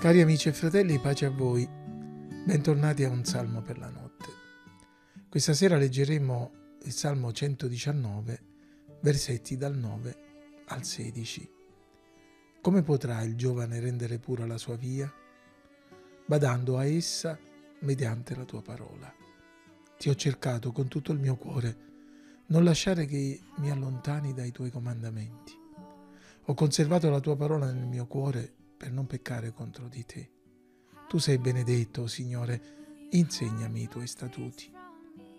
Cari amici e fratelli, pace a voi. Bentornati a un salmo per la notte. Questa sera leggeremo il salmo 119, versetti dal 9 al 16. Come potrà il giovane rendere pura la sua via? Badando a essa mediante la tua parola. Ti ho cercato con tutto il mio cuore, non lasciare che mi allontani dai tuoi comandamenti. Ho conservato la tua parola nel mio cuore per non peccare contro di te. Tu sei benedetto, Signore, insegnami i tuoi statuti.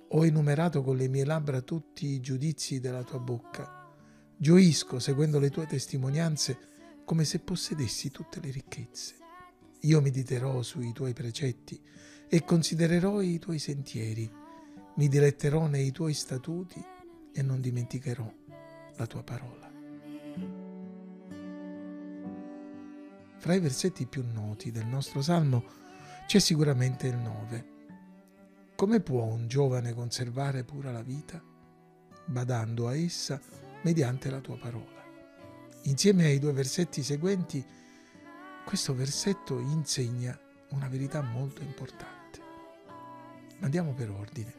Ho enumerato con le mie labbra tutti i giudizi della tua bocca. Gioisco seguendo le tue testimonianze come se possedessi tutte le ricchezze. Io mediterò sui tuoi precetti e considererò i tuoi sentieri. Mi diletterò nei tuoi statuti e non dimenticherò la tua parola. Fra i versetti più noti del nostro salmo c'è sicuramente il 9. Come può un giovane conservare pura la vita? Badando a essa mediante la tua parola. Insieme ai due versetti seguenti, questo versetto insegna una verità molto importante. Andiamo per ordine.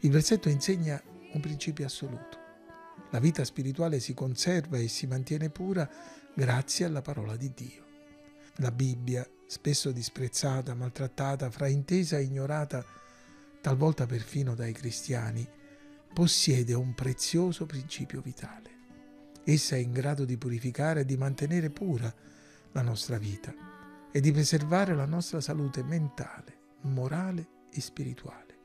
Il versetto insegna un principio assoluto. La vita spirituale si conserva e si mantiene pura grazie alla parola di Dio. La Bibbia, spesso disprezzata, maltrattata, fraintesa e ignorata, talvolta perfino dai cristiani, possiede un prezioso principio vitale. Essa è in grado di purificare e di mantenere pura la nostra vita e di preservare la nostra salute mentale, morale e spirituale.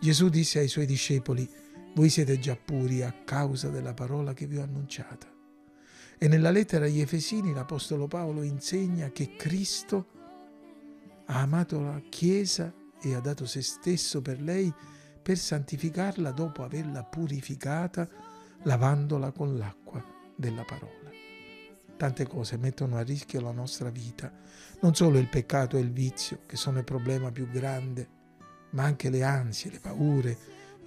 Gesù disse ai suoi discepoli, voi siete già puri a causa della parola che vi ho annunciata. E nella lettera agli Efesini l'Apostolo Paolo insegna che Cristo ha amato la Chiesa e ha dato se stesso per lei per santificarla dopo averla purificata lavandola con l'acqua della parola. Tante cose mettono a rischio la nostra vita, non solo il peccato e il vizio, che sono il problema più grande, ma anche le ansie, le paure,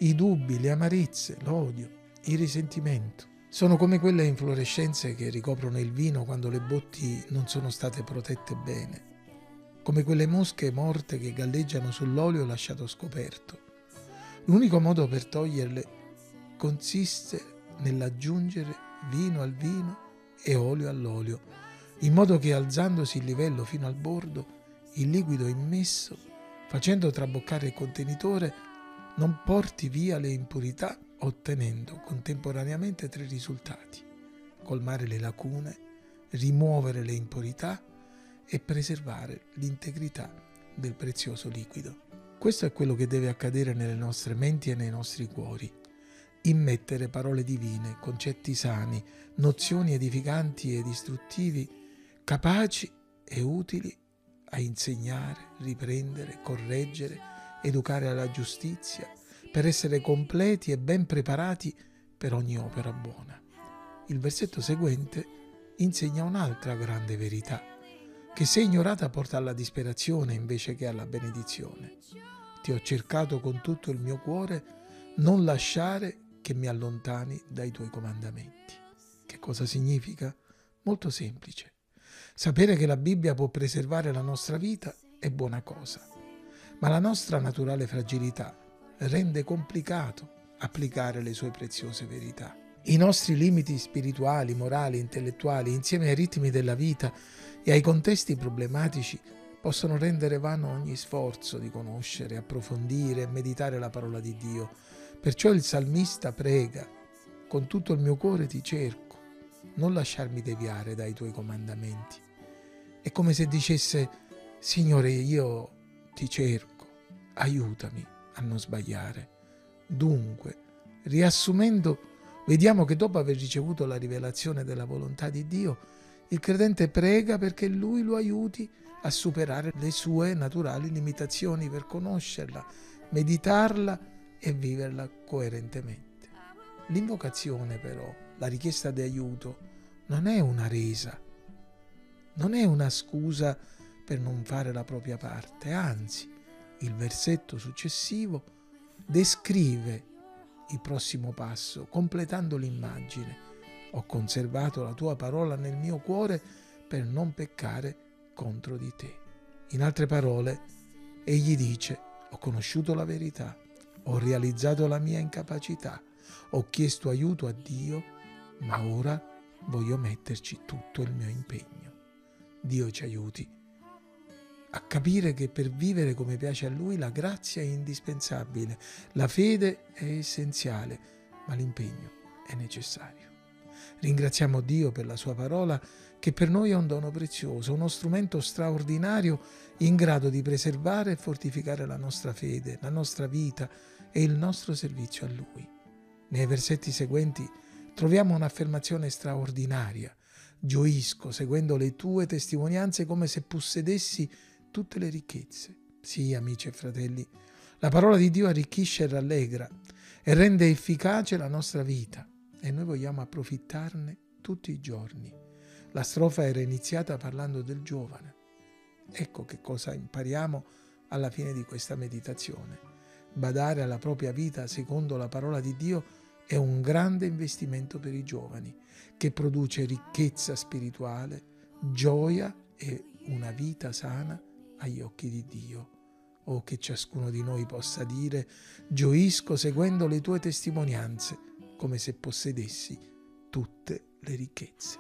i dubbi, le amarezze, l'odio, il risentimento. Sono come quelle inflorescenze che ricoprono il vino quando le botti non sono state protette bene, come quelle mosche morte che galleggiano sull'olio lasciato scoperto. L'unico modo per toglierle consiste nell'aggiungere vino al vino e olio all'olio, in modo che alzandosi il livello fino al bordo, il liquido immesso, facendo traboccare il contenitore, non porti via le impurità ottenendo contemporaneamente tre risultati. Colmare le lacune, rimuovere le impurità e preservare l'integrità del prezioso liquido. Questo è quello che deve accadere nelle nostre menti e nei nostri cuori. Immettere parole divine, concetti sani, nozioni edificanti ed istruttivi, capaci e utili a insegnare, riprendere, correggere, educare alla giustizia, per essere completi e ben preparati per ogni opera buona. Il versetto seguente insegna un'altra grande verità, che se ignorata porta alla disperazione invece che alla benedizione. Ti ho cercato con tutto il mio cuore, non lasciare che mi allontani dai tuoi comandamenti. Che cosa significa? Molto semplice. Sapere che la Bibbia può preservare la nostra vita è buona cosa, ma la nostra naturale fragilità rende complicato applicare le sue preziose verità. I nostri limiti spirituali, morali, intellettuali, insieme ai ritmi della vita e ai contesti problematici, possono rendere vano ogni sforzo di conoscere, approfondire e meditare la parola di Dio. Perciò il salmista prega, con tutto il mio cuore ti cerco, non lasciarmi deviare dai tuoi comandamenti. È come se dicesse, Signore, io ti cerco, aiutami a non sbagliare. Dunque, riassumendo, vediamo che dopo aver ricevuto la rivelazione della volontà di Dio, il credente prega perché Lui lo aiuti a superare le sue naturali limitazioni per conoscerla, meditarla e viverla coerentemente. L'invocazione però, la richiesta di aiuto, non è una resa, non è una scusa per non fare la propria parte, anzi, il versetto successivo descrive il prossimo passo, completando l'immagine. Ho conservato la tua parola nel mio cuore per non peccare contro di te. In altre parole, egli dice, ho conosciuto la verità, ho realizzato la mia incapacità, ho chiesto aiuto a Dio, ma ora voglio metterci tutto il mio impegno. Dio ci aiuti a capire che per vivere come piace a Lui la grazia è indispensabile, la fede è essenziale, ma l'impegno è necessario. Ringraziamo Dio per la Sua parola che per noi è un dono prezioso, uno strumento straordinario in grado di preservare e fortificare la nostra fede, la nostra vita e il nostro servizio a Lui. Nei versetti seguenti troviamo un'affermazione straordinaria. Gioisco seguendo le tue testimonianze come se possedessi tutte le ricchezze. Sì, amici e fratelli, la parola di Dio arricchisce e rallegra e rende efficace la nostra vita e noi vogliamo approfittarne tutti i giorni. La strofa era iniziata parlando del giovane. Ecco che cosa impariamo alla fine di questa meditazione. Badare alla propria vita secondo la parola di Dio è un grande investimento per i giovani, che produce ricchezza spirituale, gioia e una vita sana agli occhi di Dio. O oh, che ciascuno di noi possa dire, gioisco seguendo le tue testimonianze, come se possedessi tutte le ricchezze.